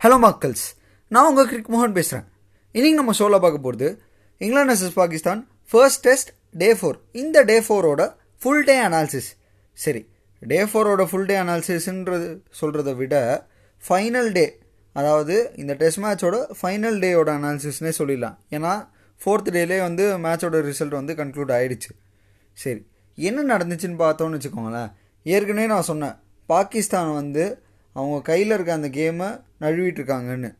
Hello மக்கள்ஸ் நான் உங்கள் கிரிக் மோகன் பேசுகிறேன் இன்னைக்கு நம்ம ஷோவில் பார்க்க போகிறது England versus Pakistan first test day four இந்த டே ஃபோரோட ஃபுல் டே அனாலிசிஸ் சரி டே ஃபோரோட ஃபுல் டே அனாலிசிஸ்ன்றது சொல்கிறத விட ஃபைனல் டே அதாவது இந்த டெஸ்ட் மேட்சோட ஃபைனல் டேயோட அனாலிசிஸ்னே சொல்லிடலாம். ஏன்னா ஃபோர்த் டேலே வந்து மேட்சோட ரிசல்ட் வந்து கன்க்ளூட் ஆகிடுச்சு சரி என்ன நடந்துச்சுன்னு பார்த்தோன்னு வச்சுக்கோங்களேன். ஏற்கனவே நான் சொன்னேன் பாகிஸ்தான் வந்து அவங்க கையில் இருக்க அந்த கேமை நழுவிட்டுருக்காங்கன்னு.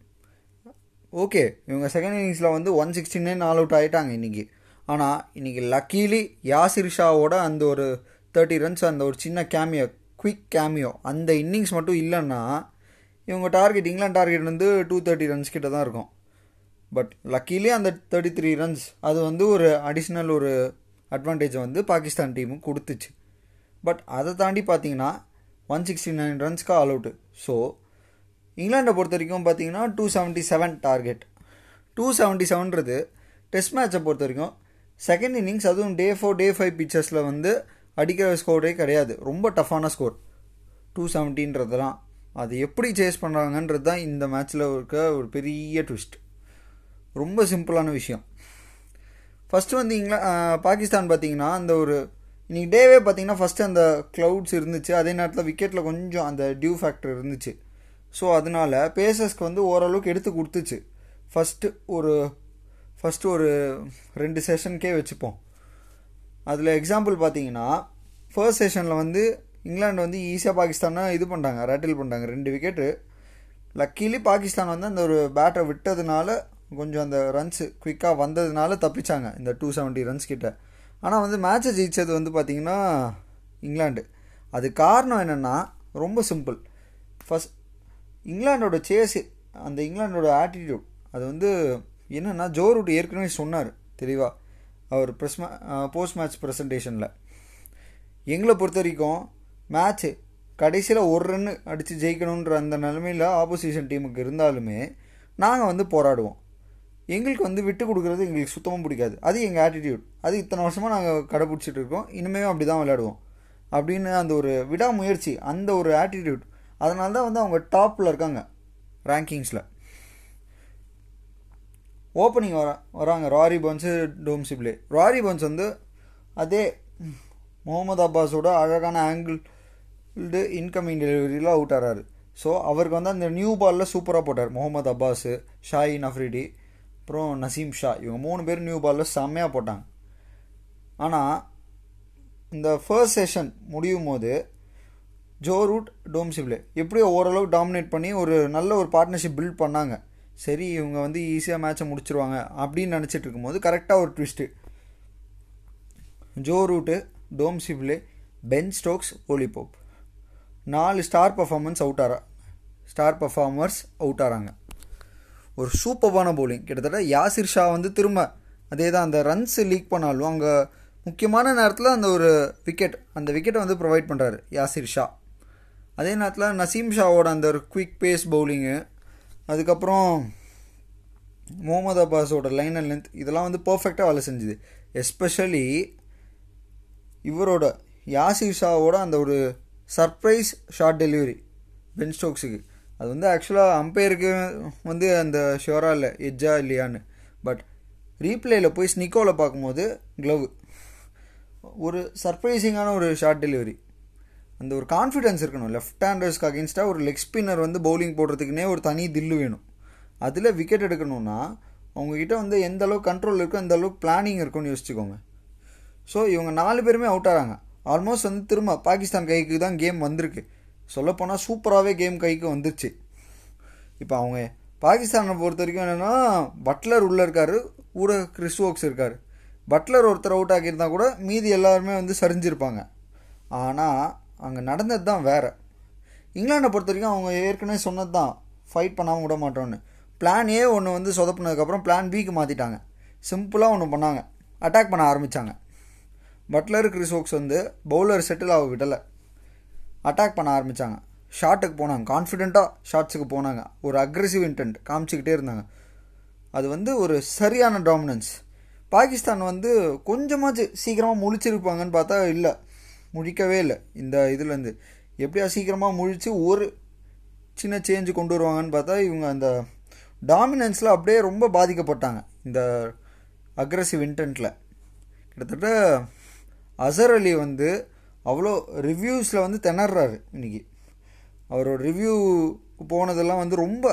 ஓகே இவங்க செகண்ட் இன்னிங்ஸில் வந்து one sixty nine all out ஆகிட்டாங்க இன்றைக்கி ஆனால் இன்றைக்கி லக்கீலி யாசிர் ஷாவோட அந்த ஒரு தேர்ட்டி ரன்ஸ் அந்த ஒரு சின்ன கேமியோ குயிக் கேமியோ அந்த இன்னிங்ஸ் மட்டும் இல்லைன்னா இவங்க டார்கெட் இங்கிலாந்து டார்கெட் வந்து டூ தேர்ட்டி ரன்ஸ் கிட்ட தான் இருக்கும். பட் லக்கீலி அந்த தேர்ட்டி த்ரீ ரன்ஸ் அது வந்து ஒரு அடிஷ்னல் ஒரு அட்வான்டேஜை வந்து பாகிஸ்தான் டீமுக்கு கொடுத்துச்சு. பட் அதை தாண்டி பார்த்தீங்கன்னா ஒன் சிக்ஸ்டி நைன் ரன்ஸ்க்கு ஆல் அவுட்டு ஸோ இங்கிலாண்டை பொறுத்த வரைக்கும் பார்த்தீங்கன்னா two seventy seven target two seventy செவன்றது test மேட்சை பொறுத்த வரைக்கும் செகண்ட் இன்னிங்ஸ் அதுவும் டே ஃபோர் டே ஃபைவ் பிச்சர்ஸில் வந்து அடிக்கிற ஸ்கோரே கிடையாது. ரொம்ப டஃப்பான ஸ்கோர் டூ செவன்ட்டின்றதுலாம் அது எப்படி சேஸ் பண்ணுறாங்கன்றது தான் இந்த மேட்ச்சில் இருக்க ஒரு பெரிய ட்விஸ்ட் ரொம்ப சிம்பிளான விஷயம். ஃபஸ்ட்டு வந்து இங்கிலா பாகிஸ்தான் பார்த்தீங்கன்னா அந்த ஒரு இன்னைக்கு டேவே பார்த்தீங்கன்னா ஃபஸ்ட்டு அந்த க்ளவுட்ஸ் இருந்துச்சு. அதே நேரத்தில் விக்கெட்டில் கொஞ்சம் அந்த டியூ ஃபேக்டர் இருந்துச்சு. ஸோ அதனால பேசர்ஸ்க்கு வந்து ஓரளவுக்கு எடுத்து கொடுத்துச்சு. ஃபஸ்ட்டு ஒரு ஃபஸ்ட்டு ஒரு ரெண்டு செஷனுக்கே வச்சுப்போம். அதில் எக்ஸாம்பிள் பார்த்தீங்கன்னா ஃபர்ஸ்ட் செஷனில் வந்து இங்கிலாந்து வந்து ஈஸியாக பாகிஸ்தானை இது பண்ணுறாங்க ரேட்டில் பண்ணுறாங்க ரெண்டு விக்கெட்டு லக்கீலி பாகிஸ்தான் வந்து அந்த ஒரு பேட்டை விட்டதுனால கொஞ்சம் அந்த ரன்ஸு குயிக்காக வந்ததுனால தப்பிச்சாங்க இந்த டூ செவன்ட்டி ரன்ஸ் கிட்ட. ஆனால் வந்து மேட்சை ஜெயித்தது வந்து பார்த்திங்கன்னா இங்கிலாந்து அது காரணம் என்னென்னா ரொம்ப சிம்பிள் ஃபஸ்ட் இங்கிலாண்டோட சேஸு அந்த இங்கிலாண்டோட ஆட்டிடியூட் அது வந்து என்னென்னா ஜோரூட் ஏற்கனவே சொன்னார் தெளிவாக அவர் ப்ரெஸ் மே போஸ்ட் மேட்ச் ப்ரெசன்டேஷனில் எங்களை பொறுத்த வரைக்கும் மேட்ச்சு கடைசியில் ஒரு ரன்னு அடித்து ஜெயிக்கணுன்ற அந்த நிலமையில் ஆப்போசிஷன் டீமுக்கு இருந்தாலுமே நாங்கள் வந்து போராடுவோம். எங்களுக்கு வந்து விட்டு கொடுக்குறது எங்களுக்கு சுத்தமாக பிடிக்காது. அது எங்கள் ஆட்டிடியூட் அது இத்தனை வருஷமாக நாங்கள் கடைப்பிடிச்சிட்டு இருக்கோம். இனிமேல் அப்படி தான் விளையாடுவோம். அப்படின்னு அந்த ஒரு விடாமுயற்சி அந்த ஒரு ஆட்டிடியூட் அதனால தான் வந்து அவங்க டாப்பில் இருக்காங்க ரேங்கிங்ஸில் ஓப்பனிங் வர வராங்க. ராரி பன்ஸு டோம்சிப்ளே ராரி பன்ஸ் வந்து அதே முகமது அப்பாஸோட அழகான ஆங்கிள் இன்கமிங் டெலிவரியில் அவுட் ஆகிறாரு ஸோ அவருக்கு வந்து அந்த நியூ பாலில் சூப்பராக போட்டார். முகமது அப்பாஸு ஷாயின் அஃப்ரிடி. அப்புறம் நசீம் ஷா. இவங்க மூணு பேர் நியூ பாலில் செம்மையாக போட்டாங்க. ஆனால் இந்த ஃபர்ஸ்ட் செஷன் முடியும் போது ஜோ ரூட் டோம் சிப்ளே எப்படியோ ஓரளவு டாமினேட் பண்ணி ஒரு நல்ல ஒரு பார்ட்னர்ஷிப் பில்ட் பண்ணாங்க. சரி இவங்க வந்து ஈஸியாக மேட்சை முடிச்சிருவாங்க அப்படின்னு நினச்சிட்டு இருக்கும்போது கரெக்டாக ஒரு twist Joe Root Dom Sibley Ben Stokes Ollie Pope நாலு ஸ்டார் பர்ஃபார்மன்ஸ் அவுட் ஆறா ஸ்டார் பர்ஃபார்மர்ஸ் அவுட் ஆகிறாங்க ஒரு சூப்பர்பான பவுலிங் கிட்டத்தட்ட யாசிர் ஷா வந்து திரும்ப அதே தான் அந்த ரன்ஸ் லீக் பண்ணாலும் அங்கே முக்கியமான நேரத்தில் அந்த ஒரு விக்கெட் அந்த விக்கெட்டை வந்து ப்ரொவைட் பண்ணுறாரு யாசிர் ஷா. அதே நேரத்தில் நசீம் ஷாவோட அந்த ஒரு குவிக் பேஸ் பவுலிங்கு அதுக்கப்புறம் முகமது அப்பாஸோட லைன் அண்ட் லென்த் இதெல்லாம் வந்து பர்ஃபெக்டாக வேலை செஞ்சுது. எஸ்பெஷலி இவரோட யாசிர் ஷாவோட அந்த ஒரு சர்ப்ரைஸ் ஷார்ட் டெலிவரி பென் ஸ்டோக்ஸுக்கு அது வந்து ஆக்சுவலாக அம்பையருக்கு வந்து அந்த ஷோராக இல்லை எஜ்ஜா இல்லையான்னு. பட் ரீப்ளேயில் போய் ஸ்னிக்கோவில் பார்க்கும்போது க்ளவ் ஒரு சர்ப்ரைசிங்கான ஒரு ஷார்ட் டெலிவரி அந்த ஒரு கான்ஃபிடென்ஸ் இருக்கணும். லெஃப்ட் ஹேண்டர்ஸ்க்கு அகேன்ஸ்டாக ஒரு லெக் ஸ்பின்னர் வந்து பவுலிங் போடுறதுக்குனே ஒரு தனி தில்லு வேணும். அதில் விக்கெட் எடுக்கணும்னா அவங்கக்கிட்ட வந்து எந்த அளவுக்கு கண்ட்ரோல் இருக்கோ அந்த அளவுக்கு பிளானிங் இருக்கும்னு யோசிச்சுக்கோங்க. ஸோ இவங்க நாலு பேருமே அவுட் ஆகிறாங்க ஆல்மோஸ்ட் வந்து திரும்ப பாகிஸ்தான் கைக்கு தான் கேம் வந்திருக்கு. சொல்லப்போனால் சூப்பராகவே கேம் கைக்கு வந்துருச்சு. இப்போ அவங்க பாகிஸ்தானை பொறுத்த வரைக்கும் என்னென்னா பட்லர் உள்ளே இருக்கார் கூட கிறிஸ்வோக்ஸ் இருக்கார். பட்லர் ஒருத்தர் அவுட் ஆக்கியிருந்தா கூட மீதி எல்லாருமே வந்து சரிஞ்சிருப்பாங்க. ஆனால் அங்கே நடந்தது தான் வேறு. இங்கிலாண்டை பொறுத்த வரைக்கும் அவங்க ஏற்கனவே சொன்னது தான் ஃபைட் பண்ணாமல் விட மாட்டோன்னு பிளான் ஏ ஒன்று வந்து சொதப்புனதுக்கப்புறம் பிளான் பிக்கு மாற்றிட்டாங்க சிம்பிளாக ஒன்று பண்ணாங்க. அட்டாக் பண்ண ஆரம்பித்தாங்க பட்லர் கிறிஸ்வோக்ஸ் வந்து பவுலர் செட்டில் ஆக விடலை. அட்டாக் பண்ண ஆரம்பித்தாங்க ஷாட்டுக்கு போனாங்க. கான்ஃபிடெண்ட்டாக ஷாட்ஸுக்கு போனாங்க. ஒரு அக்ரெசிவ் இன்டென்ட் காமிச்சிக்கிட்டே இருந்தாங்க. அது வந்து ஒரு சரியான டாமினன்ஸ் பாகிஸ்தான் வந்து கொஞ்சமாச்சு சீக்கிரமாக முழிச்சிருப்பாங்கன்னு பார்த்தா இல்லை. முழிக்கவே இல்லை. இந்த இதுலேருந்து எப்படியா சீக்கிரமாக முழித்து ஒரு சின்ன சேஞ்சு கொண்டு வருவாங்கன்னு பார்த்தா இவங்க அந்த டாமினன்ஸில் அப்படியே ரொம்ப பாதிக்கப்பட்டாங்க. இந்த அக்ரஸிவ் இன்டென்ட்டில் கிட்டத்தட்ட அசர் அலி வந்து அவ்வளோ ரிவ்யூஸில் வந்து திணறாரு இன்றைக்கி அவரோட ரிவ்யூ போனதெல்லாம் வந்து ரொம்ப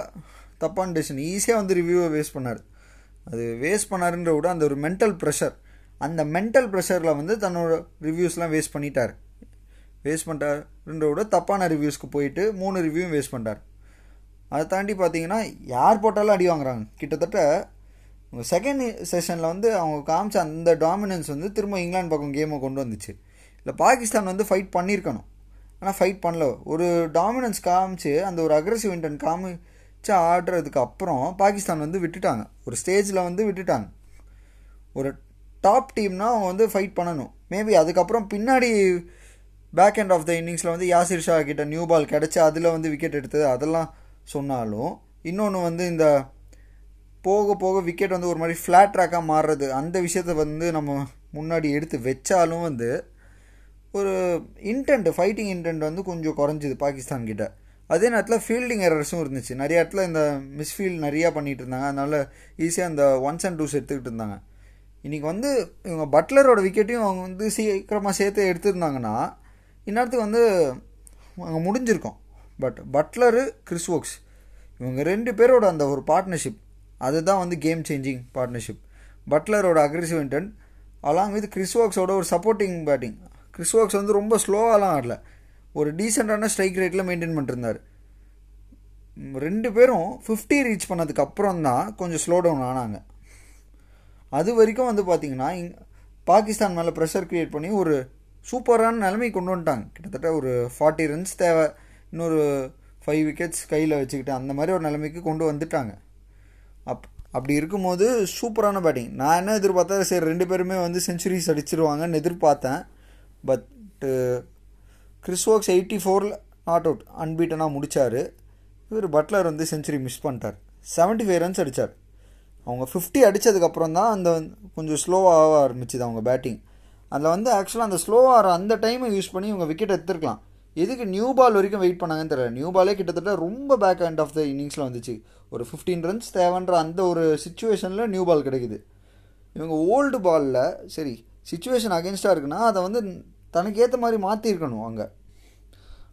தப்பான டெசிஷன் ஈஸியாக வந்து ரிவ்யூவை வேஸ்ட் பண்ணார். அது வேஸ்ட் பண்ணாருன்ற விட அந்த ஒரு மென்டல் ப்ரெஷர் அந்த மென்டல் ப்ரெஷரில் வந்து தன்னோட ரிவ்யூஸ்லாம் வேஸ்ட் பண்ணிட்டார். வேஸ்ட் பண்ணிட்டாருன்ற விட தப்பான ரிவ்யூஸ்க்கு போயிட்டு மூணு ரிவ்யூவும் வேஸ்ட் பண்ணிட்டார். அதை தாண்டி பார்த்தீங்கன்னா யார் போட்டாலும் அடி வாங்குறாங்க. கிட்டத்தட்ட செகண்ட் செஷனில் வந்து அவங்க காமிச்ச அந்த டாமினன்ஸ் வந்து திரும்ப இங்கிலாந்து பக்கம் கேமை கொண்டு வந்துச்சு. இல்லை பாகிஸ்தான் வந்து ஃபைட் பண்ணியிருக்கணும் ஆனால் ஃபைட் பண்ணல. ஒரு டாமினன்ஸ் காமிச்சு அந்த ஒரு அக்ரஸிவ் இன்டன் காமிச்சு ஆடுறதுக்கு அப்புறம் பாகிஸ்தான் வந்து விட்டுட்டாங்க. ஒரு ஸ்டேஜில் வந்து விட்டுட்டாங்க. ஒரு டாப் டீம்னால் அவங்க வந்து ஃபைட் பண்ணணும். மேபி அதுக்கப்புறம் பின்னாடி பேக் அண்ட் ஆஃப் த இன்னிங்ஸில் வந்து யாசிர் ஷா கிட்ட நியூ பால் கிடச்சி அதில் வந்து விக்கெட் எடுத்தது அதெல்லாம் சொன்னாலும் இன்னொன்று வந்து இந்த போக போக விக்கெட் வந்து ஒரு மாதிரி ஃப்ளாட் ட்ராக்காக மாறுறது அந்த விஷயத்த வந்து நம்ம முன்னாடி எடுத்து வச்சாலும் வந்து ஒரு இன்டென்ட் ஃபைட்டிங் இன்டென்ட் வந்து கொஞ்சம் குறைஞ்சிது பாகிஸ்தான் கிட்ட. அதே நேரத்தில் ஃபீல்டிங் எரர்ஸும் இருந்துச்சு. நிறைய இடத்துல இந்த மிஸ்ஃபீல்ட் நிறையா பண்ணிகிட்டு இருந்தாங்க. அதனால் ஈஸியாக அந்த ஒன்ஸ் அண்ட் டூஸ் எடுத்துக்கிட்டு இருந்தாங்க. இன்றைக்கி வந்து இவங்க பட்லரோட விக்கெட்டையும் அவங்க வந்து சீக்கிரமாக சேர்த்து எடுத்திருந்தாங்கன்னா இந்நேரத்துக்கு வந்து அங்கே முடிஞ்சிருக்கும். பட் பட்லரு கிறிஸ் ஒர்க்ஸ் இவங்க ரெண்டு பேரோட அந்த ஒரு பார்ட்னர்ஷிப் அதுதான் வந்து game changing partnership பட்லரோட aggressive intent along with Chris ஒர்க்ஸோட ஒரு சப்போர்ட்டிங் பேட்டிங் கிறிஸ் ஒர்க்ஸ் வந்து ரொம்ப ஸ்லோவாலாம் ஆடல. ஒரு டீசெண்டான ஸ்ட்ரைக் ரேட்டில் மெயின்டைன் பண்ணிருந்தார் ரெண்டு பேரும் ஃபிஃப்டி ரீச் பண்ணதுக்கு அப்புறம் தான் கொஞ்சம் ஸ்லோ டவுன் ஆனாங்க. அது வரைக்கும் வந்து பார்த்திங்கன்னா இங் பாகிஸ்தான் மேலே ப்ரெஷர் க்ரியேட் பண்ணி ஒரு சூப்பரான நிலைமை கொண்டு வந்துட்டாங்க. கிட்டத்தட்ட ஒரு ஃபார்ட்டி ரன்ஸ் தேவை. இன்னொரு ஃபைவ் விக்கெட்ஸ் கையில் வச்சுக்கிட்டு அந்த மாதிரி ஒரு நிலைமைக்கு கொண்டு வந்துட்டாங்க. அப் அப்படி இருக்கும்போது சூப்பரான பேட்டிங் நான் என்ன எதிர்பார்த்தா சரி ரெண்டு பேருமே வந்து செஞ்சுரிஸ் அடிச்சிருவாங்கன்னு எதிர்பார்த்தேன். பட்டு கிறிஸ் ஒர்க்ஸ் எயிட்டி ஃபோரில் நாட் அவுட் அன்பீட்டனாக முடித்தார் இவர் பட்லர் வந்து செஞ்சுரி மிஸ் பண்ணிட்டார். செவன்ட்டி ஃபைவ் ரன்ஸ் அடித்தார் அவங்க ஃபிஃப்டி அடித்ததுக்கப்புறம் தான் அந்த கொஞ்சம் ஸ்லோவாக ஆரம்பிச்சுது அவங்க பேட்டிங் அதில் வந்து ஆக்சுவலாக அந்த ஸ்லோவாக அந்த டைமை யூஸ் பண்ணி இவங்க விக்கெட் எடுத்துருக்கலாம். எதுக்கு நியூ பால் வரைக்கும் வெயிட் பண்ணாங்கன்னு தெரியல. நியூ பாலே கிட்டத்தட்ட ரொம்ப பேக் அண்ட் ஆஃப் த இன்னிங்ஸில் வந்துச்சு. ஒரு ஃபிஃப்டீன் ரன்ஸ் தேவைன்ற அந்த ஒரு சுச்சுவேஷனில் நியூ பால் கிடைக்குது. இவங்க ஓல்டு பாலில் சரி சுச்சுவேஷன் அகேன்ஸ்டாக இருக்குன்னா அதை வந்து தனக்கு ஏற்ற மாதிரி மாற்றிருக்கணும் அங்கே.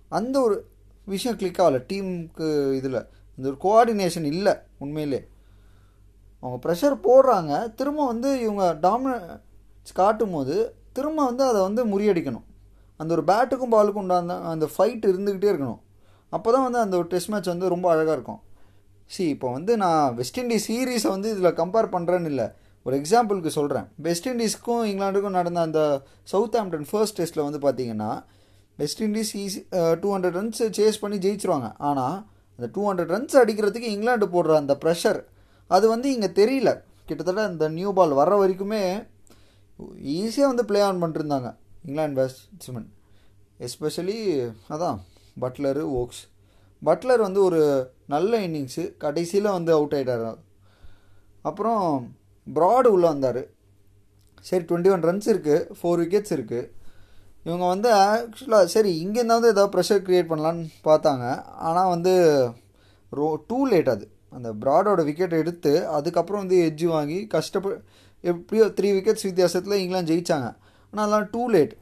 அந்த ஒரு விஷயம் கிளிக் ஆகலை. டீமுக்கு இதில். இந்த ஒரு கோஆர்டினேஷன் இல்லை உண்மையிலே. அவங்க ப்ரெஷர் போடுறாங்க. திரும்ப வந்து இவங்க டாமினன்ஸ் காட்டும் போது திரும்ப வந்து அதை வந்து முறியடிக்கணும். அந்த ஒரு பேட்டுக்கும் பாலுக்கும் உண்டான அந்த ஃபைட் இருந்துக்கிட்டே இருக்கணும். அப்போ தான் வந்து அந்த ஒரு டெஸ்ட் மேட்ச் வந்து ரொம்ப அழகாக இருக்கும். சி இப்போ வந்து நான் வெஸ்ட் இண்டீஸ் சீரீஸை வந்து இதில் கம்பேர் பண்ணுறேன்னு இல்லை. ஒரு எக்ஸாம்பிளுக்கு சொல்கிறேன் வெஸ்ட் இண்டீஸ்க்கும் இங்கிலாண்டுக்கும் நடந்த அந்த சவுத் ஆம்டன் ஃபர்ஸ்ட் டெஸ்ட்டில் வந்து பார்த்தீங்கன்னா West Indies easy two hundred runs chase பண்ணி ஜெயிச்சிருவாங்க. ஆனால் அந்த டூ ஹண்ட்ரட் ரன்ஸ் அடிக்கிறதுக்கு இங்கிலாந்து போடுற அந்த ப்ரெஷர் அது வந்து இங்கே தெரியல. கிட்டத்தட்ட அந்த நியூ பால் வர வரைக்குமே ஈஸியாக வந்து ப்ளே ஆன் பண்ணிருந்தாங்க. இங்கிலாந்து பேட்ஸ்மேன் எஸ்பெஷலி அதான் பட்லரு ஓக்ஸ் பட்லர் வந்து ஒரு நல்ல இன்னிங்ஸு கடைசியில் வந்து அவுட் ஆகிட்டார் அப்புறம் ப்ராடு உள்ளே வந்தார். சரி டுவெண்ட்டி ஒன் ரன்ஸ் இருக்குது ஃபோர் விக்கெட்ஸ் இருக்குது இவங்க வந்து ஆக்சுவலாக சரி இங்கேருந்து வந்து ஏதாவது ப்ரெஷர் க்ரியேட் பண்ணலான்னு பார்த்தாங்க. ஆனால் வந்து ரோ டூ லேட் அது. அந்த ப்ராடோட விக்கெட் எடுத்து அதுக்கப்புறம் வந்து எட்ஜு வாங்கி கஷ்டப்ப எப்படியோ த்ரீ விக்கெட்ஸ் வித்தியாசத்தில் இங்கிலாந்து ஜெயித்தாங்க ஆனால் அதெல்லாம் டூ லேட்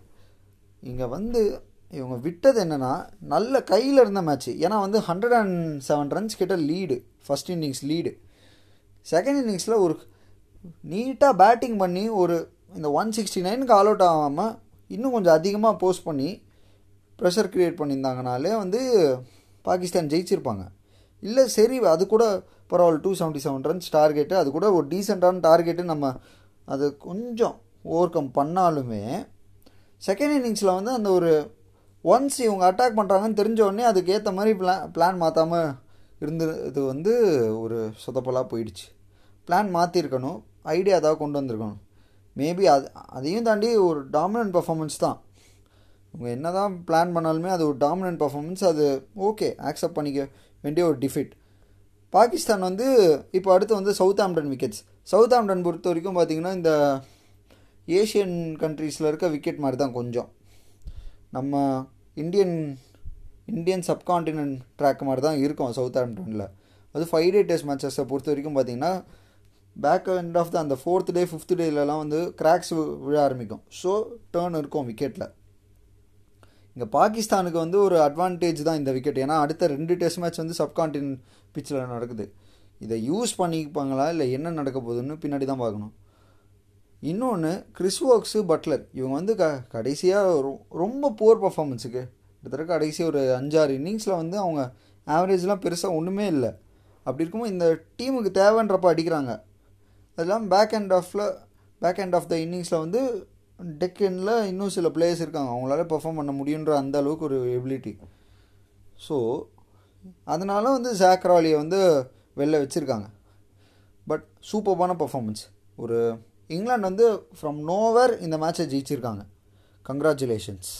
இங்கே வந்து இவங்க விட்டது என்னென்னா நல்ல கையில் இருந்த மேட்ச்சு ஏன்னா வந்து ஹண்ட்ரட் அண்ட் செவன் ரன்ஸ் கிட்ட lead first innings lead second இன்னிங்ஸில் ஒரு நீட்டாக பேட்டிங் பண்ணி ஒரு இந்த ஒன் சிக்ஸ்டி நைனுக்கு ஆல் அவுட் ஆகாமல் இன்னும் கொஞ்சம் அதிகமாக போஸ்ட் பண்ணி ப்ரெஷர் க்ரியேட் பண்ணியிருந்தாங்கனாலே வந்து பாகிஸ்தான் ஜெயிச்சிருப்பாங்க. இல்லை சரி அது கூட பரவாயில்ல two seventy seven runs target அது கூட ஒரு டீசெண்டான டார்கெட்டு நம்ம அது கொஞ்சம் ஓவர் கம் பண்ணாலுமே செகண்ட் இன்னிங்ஸில் வந்து அந்த ஒரு ஒன்ஸ் இவங்க அட்டாக் பண்ணுறாங்கன்னு தெரிஞ்ச உடனே அதுக்கேற்ற மாதிரி பிளான் பிளான் மாற்றாமல் இருந்தது வந்து ஒரு சொதப்பலாக போயிடுச்சு. பிளான் மாற்றிருக்கணும் ஐடியா ஏதாவது கொண்டு வந்திருக்கணும். மேபி அது அதையும் தாண்டி ஒரு டாமினன்ட் பர்ஃபார்மன்ஸ் தான். இவங்க என்ன தான் பிளான் பண்ணாலுமே அது ஒரு டாமினன்ட் பர்ஃபார்மன்ஸ் அது ஓகே ஆக்செப்ட் பண்ணிக்க வேண்டிய ஒரு டிஃபிட் பாகிஸ்தான் வந்து இப்போ அடுத்து வந்து Southampton wickets Southampton பொறுத்த வரைக்கும் பார்த்திங்கன்னா இந்த ஏஷியன் கண்ட்ரீஸில் இருக்க விக்கெட் மாதிரி தான் கொஞ்சம். நம்ம இந்தியன் இந்தியன் சப்கான்டினென்ட் ட்ராக் மாதிரி தான் இருக்கும் சவுத் ஆம்டனில் அது ஃபைவ் டே டெஸ்ட் மேட்சஸை பொறுத்த வரைக்கும் பார்த்தீங்கன்னா பேக் எண்ட் ஆஃப் த அந்த ஃபோர்த் டே ஃபிஃப்த் டேலலாம் வந்து கிராக்ஸ் விழ ஆரம்பிக்கும். ஸோ டேர்ன் இருக்கும் விக்கெட்டில் இங்கே பாகிஸ்தானுக்கு வந்து ஒரு அட்வான்டேஜ் தான் இந்த விக்கெட் ஏன்னா அடுத்த ரெண்டு டெஸ்ட் மேட்ச் வந்து சப்கான்டினென்ட் பிச்சில் நடக்குது. இதை யூஸ் பண்ணிப்பாங்களா இல்லை என்ன நடக்க போகுதுன்னு பின்னாடி தான் பார்க்கணும். இன்னொன்று கிறிஸ்வோக்ஸு பட்லர் இவங்க வந்து க கடைசியாக ரொம்ப புவர் பர்ஃபார்மன்ஸுக்கு கிட்டத்தட்ட கடைசி ஒரு அஞ்சாறு இன்னிங்ஸில் வந்து அவங்க ஆவரேஜ்லாம் பெருசாக ஒன்றுமே இல்லை. அப்படி இருக்கும்போது இந்த டீமுக்கு தேவைன்றப்ப அடிக்கிறாங்க. அதெல்லாம் பேக் அண்ட் ஆஃபில் பேக் அண்ட் ஆஃப் த இன்னிங்ஸில் வந்து டெக்கனில் இன்னும் சில பிளேயர்ஸ் இருக்காங்க. அவங்களால பெர்ஃபார்ம் பண்ண முடியுன்ற அந்த அளவுக்கு ஒரு எபிலிட்டி ஸோ அதனால வந்து ஜாக்ராலியை வந்து வெளில வச்சுருக்காங்க. பட் சூப்பர்பான பர்ஃபார்மன்ஸ் ஒரு இங்கிலாந்து வந்து ஃப்ரம் நோவர் இந்த மேட்சை ஜெயிச்சிருக்காங்க. கங்க்ராச்சுலேஷன்ஸ்